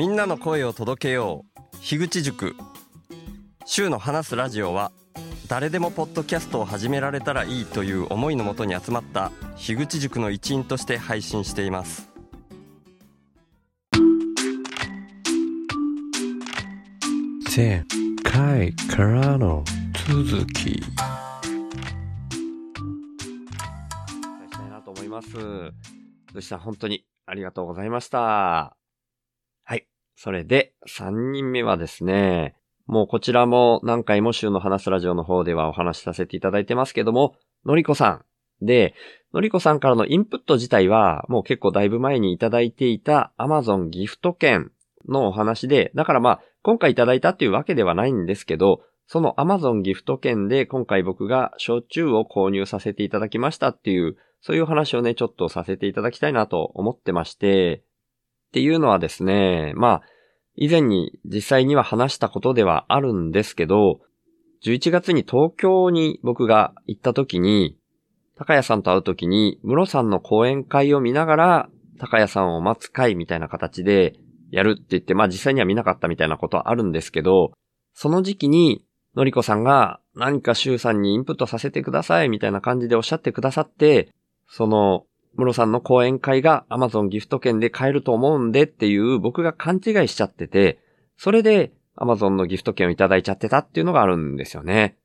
みんなの声を届けよう樋口塾週の話すラジオは誰でもポッドキャストを始められたらいいという思いのもとに集まった樋口塾の一員として配信しています前回からの続きしたいなと思います。そしたら本当にありがとうございました。それで、3人目はですね、もうこちらも何回も週の話すラジオの方ではお話しさせていただいてますけども、のりこさん。で、のりこさんからのインプット自体は、もう結構だいぶ前にいただいていた Amazon ギフト券のお話で、だからまあ、今回いただいたっていうわけではないんですけど、その Amazon ギフト券で今回僕が焼酎を購入させていただきましたっていう、そういう話をね、ちょっとさせていただきたいなと思ってまして、っていうのはですね、まあ、以前に実際には話したことではあるんですけど、11月に東京に僕が行った時に、高谷さんと会う時に、室さんの講演会を見ながら、高谷さんを待つ会みたいな形でやるって言って、まあ実際には見なかったみたいなことはあるんですけど、その時期に、のりこさんが何か周さんにインプットさせてくださいみたいな感じでおっしゃってくださって、その、室さんの講演会が Amazon ギフト券で買えると思うんでっていう僕が勘違いしちゃってて、それで Amazon のギフト券をいただいちゃってたっていうのがあるんですよね。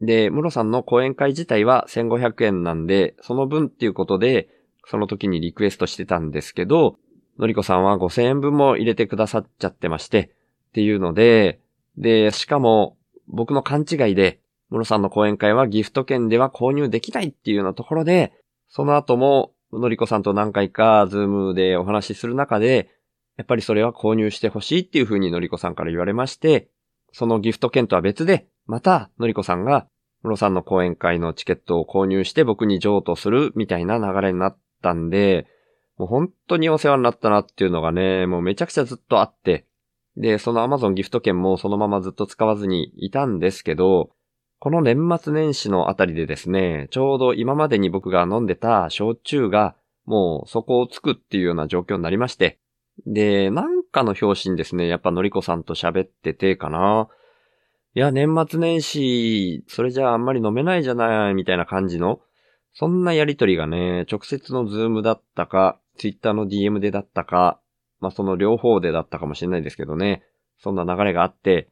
で、室さんの講演会自体は1500円なんで、その分っていうことで、その時にリクエストしてたんですけど、のりこさんは5000円分も入れてくださっちゃってまして、っていうので、で、しかも、僕の勘違いで、室さんの講演会はギフト券では購入できないっていうようなところで、その後も、のりこさんと何回かズームでお話しする中で、やっぱりそれは購入してほしいっていうふうにのりこさんから言われまして、そのギフト券とは別で、また、のりこさんが、室さんの講演会のチケットを購入して僕に譲渡するみたいな流れになったんで、もう本当にお世話になったなっていうのがね、もうめちゃくちゃずっとあって、で、その Amazon ギフト券もそのままずっと使わずにいたんですけど、この年末年始のあたりでですね、ちょうど今までに僕が飲んでた焼酎がもうそこをつくっていうような状況になりまして、で、なんかの表紙にですね、やっぱのりこさんと喋っててかな。いや、年末年始、それじゃああんまり飲めないじゃない、みたいな感じの、そんなやりとりがね、直接のズームだったか、ツイッターの DM でだったか、まあその両方でだったかもしれないですけどね。そんな流れがあって、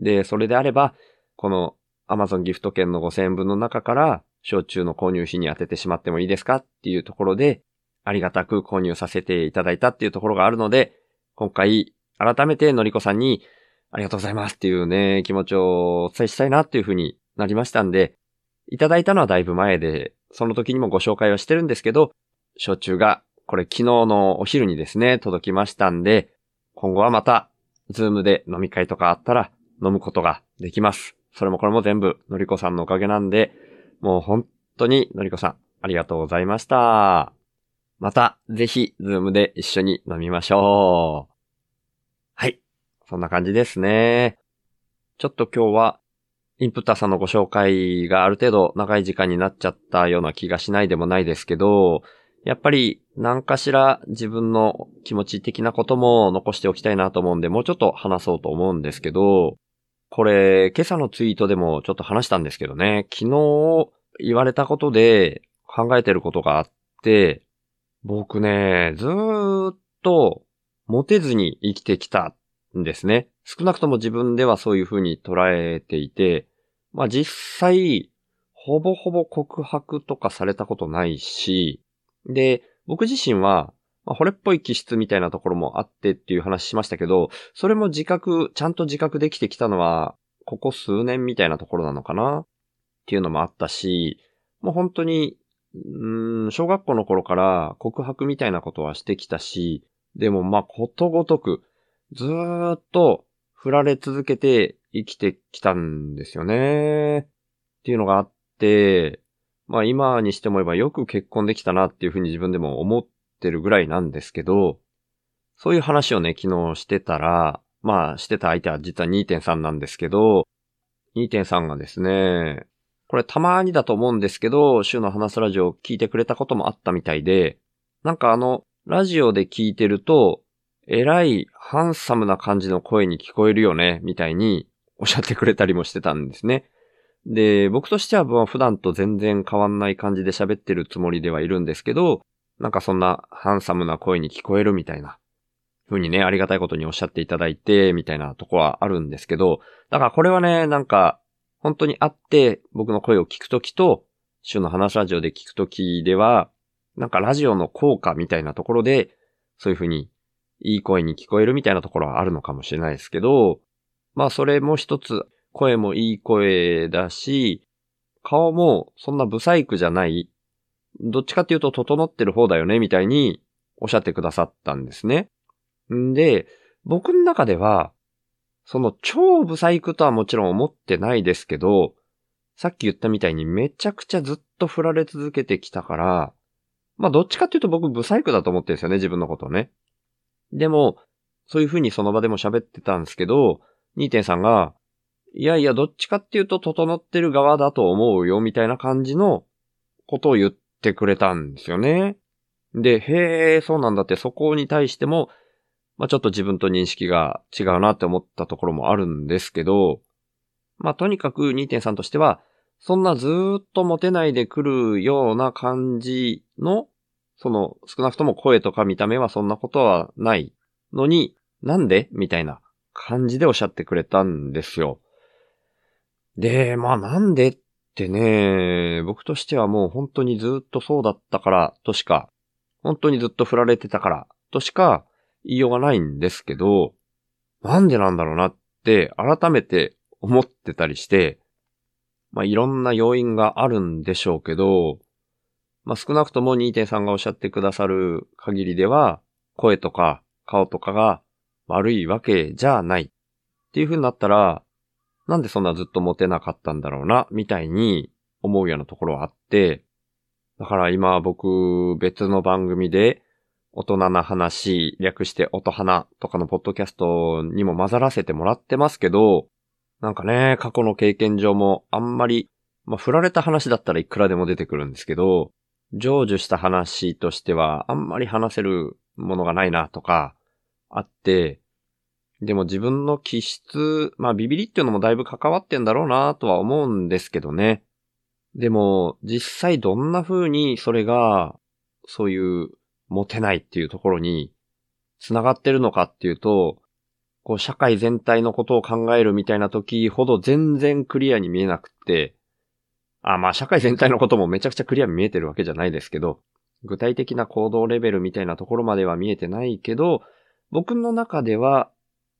で、それであれば、この Amazon ギフト券の5000円分の中から、焼酎の購入費に当ててしまってもいいですかっていうところで、ありがたく購入させていただいたっていうところがあるので、今回、改めてのりこさんに、ありがとうございますっていうね、気持ちをお伝えしたいなっていうふうになりましたんで、いただいたのはだいぶ前で、その時にもご紹介はしてるんですけど、焼酎が、これ昨日のお昼にですね、届きましたんで、今後はまた、 Zoom で飲み会とかあったら飲むことができます。それもこれも全部、のりこさんのおかげなんで、もう本当にのりこさん、ありがとうございました。また、ぜひ、 Zoom で一緒に飲みましょう。はい。そんな感じですね。ちょっと今日は、インプッターさんのご紹介がある程度長い時間になっちゃったような気がしないでもないですけど、やっぱり何かしら自分の気持ち的なことも残しておきたいなと思うんで、もうちょっと話そうと思うんですけど、これ、今朝のツイートでもちょっと話したんですけどね、昨日言われたことで考えてることがあって、僕ね、ずーっとモテずに生きてきたんですね。少なくとも自分ではそういう風に捉えていて、まあ実際、ほぼほぼ告白とかされたことないし、で、僕自身は、まあ、惚れっぽい気質みたいなところもあってっていう話しましたけど、それも自覚、ちゃんと自覚できてきたのは、ここ数年みたいなところなのかな？っていうのもあったし、もう本当に、うん、小学校の頃から告白みたいなことはしてきたし、でもまあことごとく、ずーっと振られ続けて生きてきたんですよね。っていうのがあって、まあ今にしても言えばよく結婚できたなっていうふうに自分でも思っってるぐらいなんですけど、そういう話をね、昨日してたら、まあしてた相手は実は2.3なんですけど、2.3がですね、これたまにだと思うんですけど、週の話すラジオを聞いてくれたこともあったみたいで、なんかあの、ラジオで聞いてると、えらいハンサムな感じの声に聞こえるよね、みたいにおっしゃってくれたりもしてたんですね。で、僕としては普段と全然変わんない感じで喋ってるつもりではいるんですけど、なんかそんなハンサムな声に聞こえるみたいなふうにね、ありがたいことにおっしゃっていただいて、みたいなとこはあるんですけど、だからこれはね、なんか、本当に会って僕の声を聞くときと、週の話ラジオで聞くときでは、なんかラジオの効果みたいなところで、そういうふうにいい声に聞こえるみたいなところはあるのかもしれないですけど、まあそれも一つ、声もいい声だし、顔もそんなブサイクじゃない、どっちかっていうと整ってる方だよね、みたいにおっしゃってくださったんですね。んで、僕の中では、その超ブサイクとはもちろん思ってないですけど、さっき言ったみたいにめちゃくちゃずっと振られ続けてきたから、まあどっちかっていうと僕ブサイクだと思ってるんですよね、自分のことね。でも、そういう風にその場でも喋ってたんですけど、2.3が、いやいや、どっちかっていうと整ってる側だと思うよ、みたいな感じのことを言ってくれたんですよね。で、へえ、そうなんだって、そこに対しても、まあちょっと自分と認識が違うなって思ったところもあるんですけど、まあとにかく2.3としては、そんなずっとモテないで来るような感じの、その少なくとも声とか見た目はそんなことはないのに、なんでみたいな感じでおっしゃってくれたんですよ。で、まあなんでってね、僕としてはもう本当にずっとそうだったからとしか、本当にずっと振られてたからとしか言いようがないんですけど、なんでなんだろうなって改めて思ってたりして、まあいろんな要因があるんでしょうけど、まあ少なくとも2.3がおっしゃってくださる限りでは、声とか顔とかが悪いわけじゃないっていう風になったら、なんでそんなずっとモテなかったんだろうな、みたいに思うようなところはあって、だから今僕別の番組で大人な話、略して音花とかのポッドキャストにも混ざらせてもらってますけど、なんかね、過去の経験上もあんまり、まあ、振られた話だったらいくらでも出てくるんですけど、成就した話としてはあんまり話せるものがないなとか、あって、でも自分の気質、まあビビリっていうのもだいぶ関わってんだろうなとは思うんですけどね。でも実際どんな風にそれが、そういう持てないっていうところに繋がってるのかっていうと、こう社会全体のことを考えるみたいな時ほど全然クリアに見えなくって、あ、まあ社会全体のこともめちゃくちゃクリアに見えてるわけじゃないですけど、具体的な行動レベルみたいなところまでは見えてないけど、僕の中では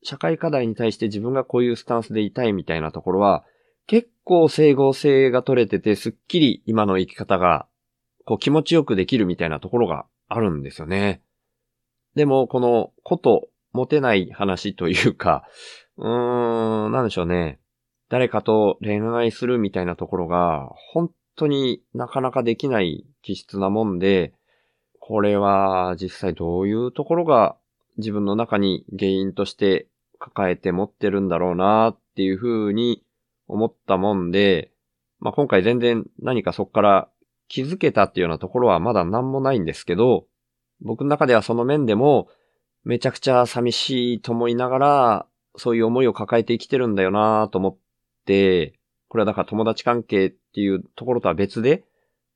社会課題に対して自分がこういうスタンスでいたいみたいなところは、結構整合性が取れてて、すっきり今の生き方が、こう気持ちよくできるみたいなところがあるんですよね。でも、この、こと持てない話というか、うーん、なんでしょうね。誰かと恋愛するみたいなところが、本当になかなかできない気質なもんで、これは実際どういうところが自分の中に原因として抱えて持ってるんだろうなっていうふうに思ったもんで、まあ、今回全然何かそこから気づけたっていうようなところはまだ何もないんですけど、僕の中ではその面でも、めちゃくちゃ寂しいと思いながら、そういう思いを抱えて生きてるんだよなと思って、これはだから友達関係っていうところとは別で、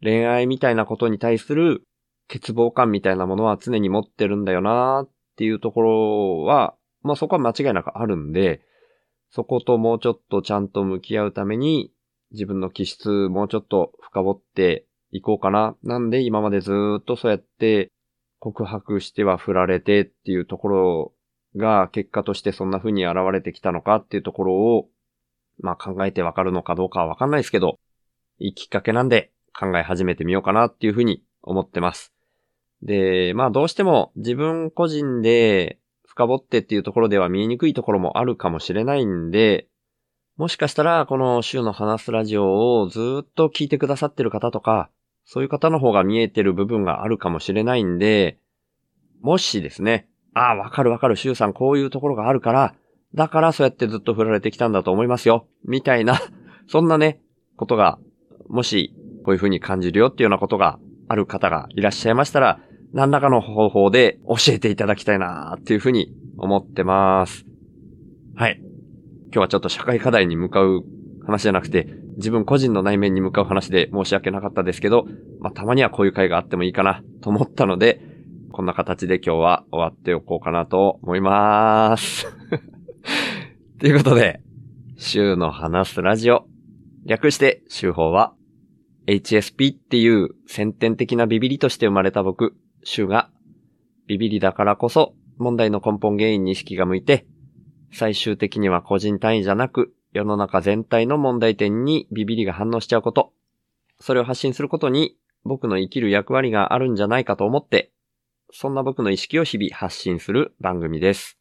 恋愛みたいなことに対する欠乏感みたいなものは常に持ってるんだよなっていうところは、まあそこは間違いなくあるんで、そこともうちょっとちゃんと向き合うために、自分の気質もうちょっと深掘っていこうかな。なんで今までずっとそうやって告白しては振られてっていうところが結果としてそんな風に現れてきたのかっていうところを、まあ考えてわかるのかどうかはわかんないですけど、いいきっかけなんで考え始めてみようかなっていう風に思ってます。で、まあどうしても自分個人で深掘ってっていうところでは見えにくいところもあるかもしれないんで、もしかしたらこの週の話すラジオをずっと聞いてくださってる方とか、そういう方の方が見えてる部分があるかもしれないんで、もしですね、ああ、わかるわかる、シュウさんこういうところがあるから、だからそうやってずっと振られてきたんだと思いますよ。みたいな、そんなね、ことが、もし、こういう風に感じるよっていうようなことがある方がいらっしゃいましたら、何らかの方法で教えていただきたいなっていうふうに思ってます。はい。今日はちょっと社会課題に向かう話じゃなくて、自分個人の内面に向かう話で申し訳なかったですけど、まあ、たまにはこういう会があってもいいかなと思ったので、こんな形で今日は終わっておこうかなと思います。ということで、週の話すラジオ。略して、週報は、HSP っていう先天的なビビリとして生まれた僕、週が、ビビリだからこそ問題の根本原因に意識が向いて、最終的には個人単位じゃなく、世の中全体の問題点にビビリが反応しちゃうこと。それを発信することに僕の生きる役割があるんじゃないかと思って、そんな僕の意識を日々発信する番組です。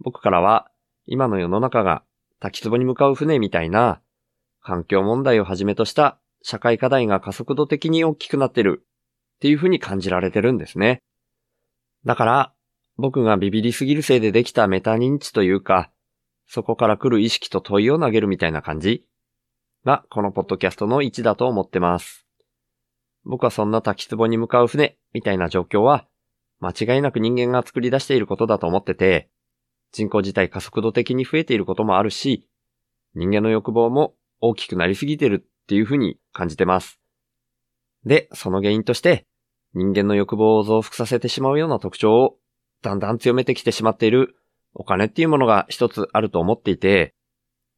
僕からは、今の世の中が滝壺に向かう船みたいな、環境問題をはじめとした社会課題が加速度的に大きくなってるっていうふうに感じられてるんですね。だから、僕がビビりすぎるせいでできたメタ認知というか、そこから来る意識と問いを投げるみたいな感じが、このポッドキャストの位置だと思ってます。僕はそんな滝壺に向かう船みたいな状況は、間違いなく人間が作り出していることだと思ってて、人口自体加速度的に増えていることもあるし、人間の欲望も大きくなりすぎてるっていうふうに感じてます。で、その原因として、人間の欲望を増幅させてしまうような特徴をだんだん強めてきてしまっているお金っていうものが一つあると思っていて、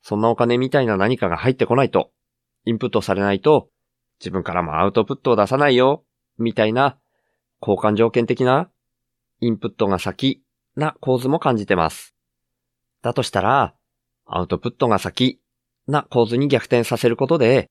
そんなお金みたいな何かが入ってこないと、インプットされないと、自分からもアウトプットを出さないよ、みたいな、交換条件的な、インプットが先な構図も感じてます。だとしたら、アウトプットが先な構図に逆転させることで、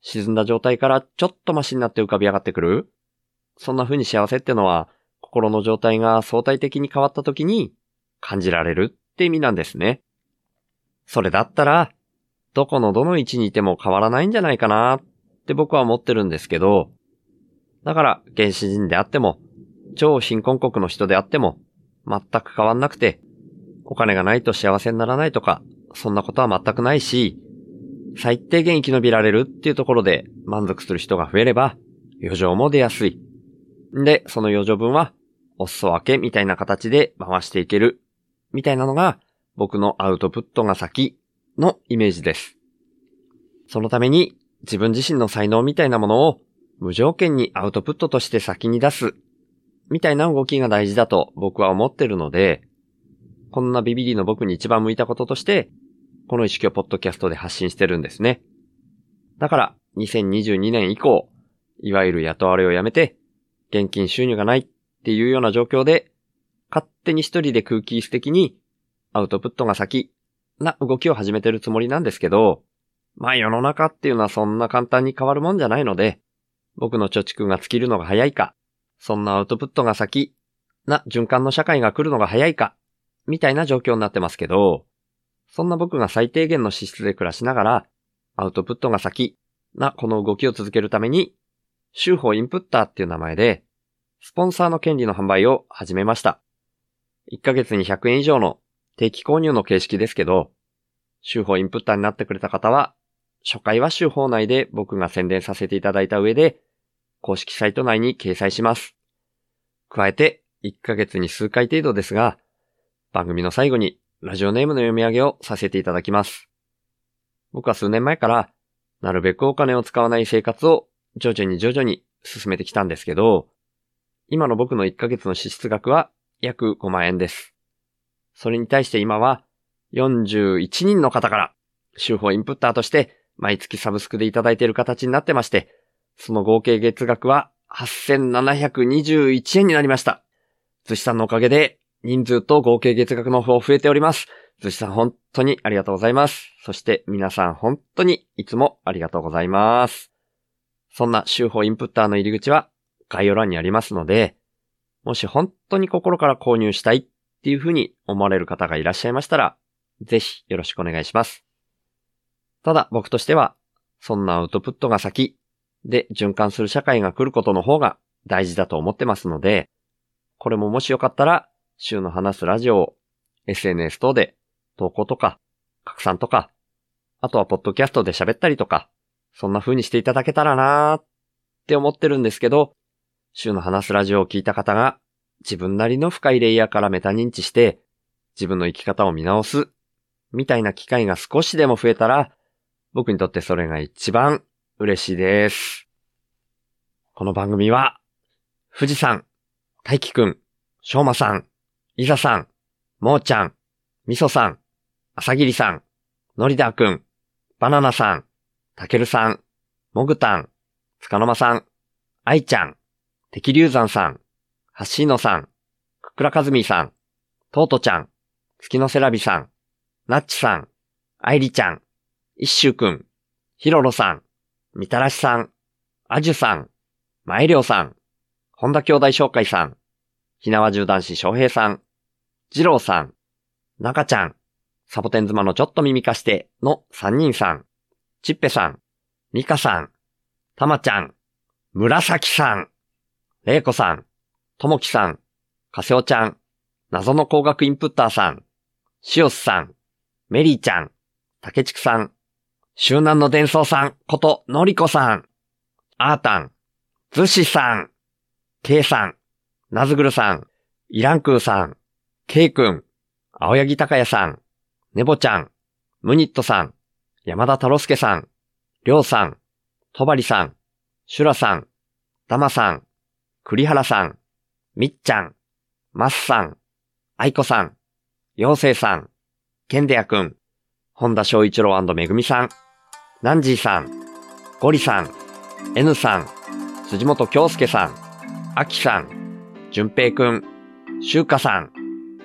沈んだ状態からちょっとマシになって浮かび上がってくる？そんな風に幸せってのは、心の状態が相対的に変わったときに感じられるって意味なんですね。それだったら、どこのどの位置にいても変わらないんじゃないかなって僕は思ってるんですけど、だから原始人であっても、超貧困国の人であっても、全く変わんなくて、お金がないと幸せにならないとか、そんなことは全くないし、最低限生き延びられるっていうところで満足する人が増えれば、余剰も出やすい。で、その余剰分は、お裾分けみたいな形で回していける。みたいなのが、僕のアウトプットが先のイメージです。そのために自分自身の才能みたいなものを無条件にアウトプットとして先に出すみたいな動きが大事だと僕は思ってるので、こんなビビリの僕に一番向いたこととして、この意識をポッドキャストで発信してるんですね。だから、2022年以降、いわゆる雇われをやめて、現金収入がないっていうような状況で、勝手に一人で空気質的にアウトプットが先な動きを始めてるつもりなんですけど、まあ世の中っていうのはそんな簡単に変わるもんじゃないので、僕の貯蓄が尽きるのが早いか、そんなアウトプットが先な循環の社会が来るのが早いか、みたいな状況になってますけど、そんな僕が最低限の資質で暮らしながら、アウトプットが先なこの動きを続けるために、週報インプッターっていう名前で、スポンサーの権利の販売を始めました。1ヶ月に100円以上の定期購入の形式ですけど、週報インプッターになってくれた方は、初回は週報内で僕が宣伝させていただいた上で、公式サイト内に掲載します。加えて、1ヶ月に数回程度ですが、番組の最後にラジオネームの読み上げをさせていただきます。僕は数年前から、なるべくお金を使わない生活を徐々に徐々に進めてきたんですけど、今の僕の1ヶ月の支出額は約5万円です。それに対して今は41人の方から週報インプッターとして毎月サブスクでいただいている形になってまして、その合計月額は8721円になりました。寿司さんのおかげで人数と合計月額の方増えております。寿司さん本当にありがとうございます。そして皆さん本当にいつもありがとうございます。そんな週報インプッターの入り口は概要欄にありますので、もし本当に心から購入したいっていうふうに思われる方がいらっしゃいましたら、ぜひよろしくお願いします。ただ僕としては、そんなアウトプットが先で循環する社会が来ることの方が大事だと思ってますので、これももしよかったら、週の話すラジオを SNS 等で投稿とか拡散とか、あとはポッドキャストで喋ったりとか、そんな風にしていただけたらなーって思ってるんですけど、週の話すラジオを聞いた方が自分なりの深いレイヤーからメタ認知して自分の生き方を見直すみたいな機会が少しでも増えたら僕にとってそれが一番嬉しいです。この番組は富士山、大輝くん、しょうまさん、いざさん、もーちゃん、みそさん、あさぎりさん、のりだくん、バナナさん、たけるさん、もぐたん、つかのまさん、あいちゃん、てきりゅうざんさん、はっしーのさん、くくらかずみさん、とうとちゃん、月のせらびさん、なっちさん、あいりちゃん、いっしゅうくん、ひろろさん、みたらしさん、あじゅさん、まいりょうさん、本田兄弟紹介さん、ひなわじゅう男子翔平さん、じろうさん、なかちゃん、サボテン妻のちょっと耳貸しての3人さん、ちっぺさん、みかさん、たまちゃん、むらさん、れいこさん、ともきさん、かせおちゃん、謎の工学インプッターさん、しおすさん、メリーちゃん、たけちくさん、周南の伝送さんことのりこさん、あーたん、ずしさん、けいさん、なずぐるさん、イランクーさん、けいくん、青柳高也さん、ねぼちゃん、ムニットさん、山田太郎介さん、りょうさん、とばりさん、シュラさん、たまさん、栗原さん、みっちゃん、まっさん、あいこさん、ようせいさん、けんでやくん、本田翔一郎めぐみさん、ナンジーさん、ゴリさん、N さん、辻本京介さん、あきさん、じゅんぺいくん、しゅうかさん、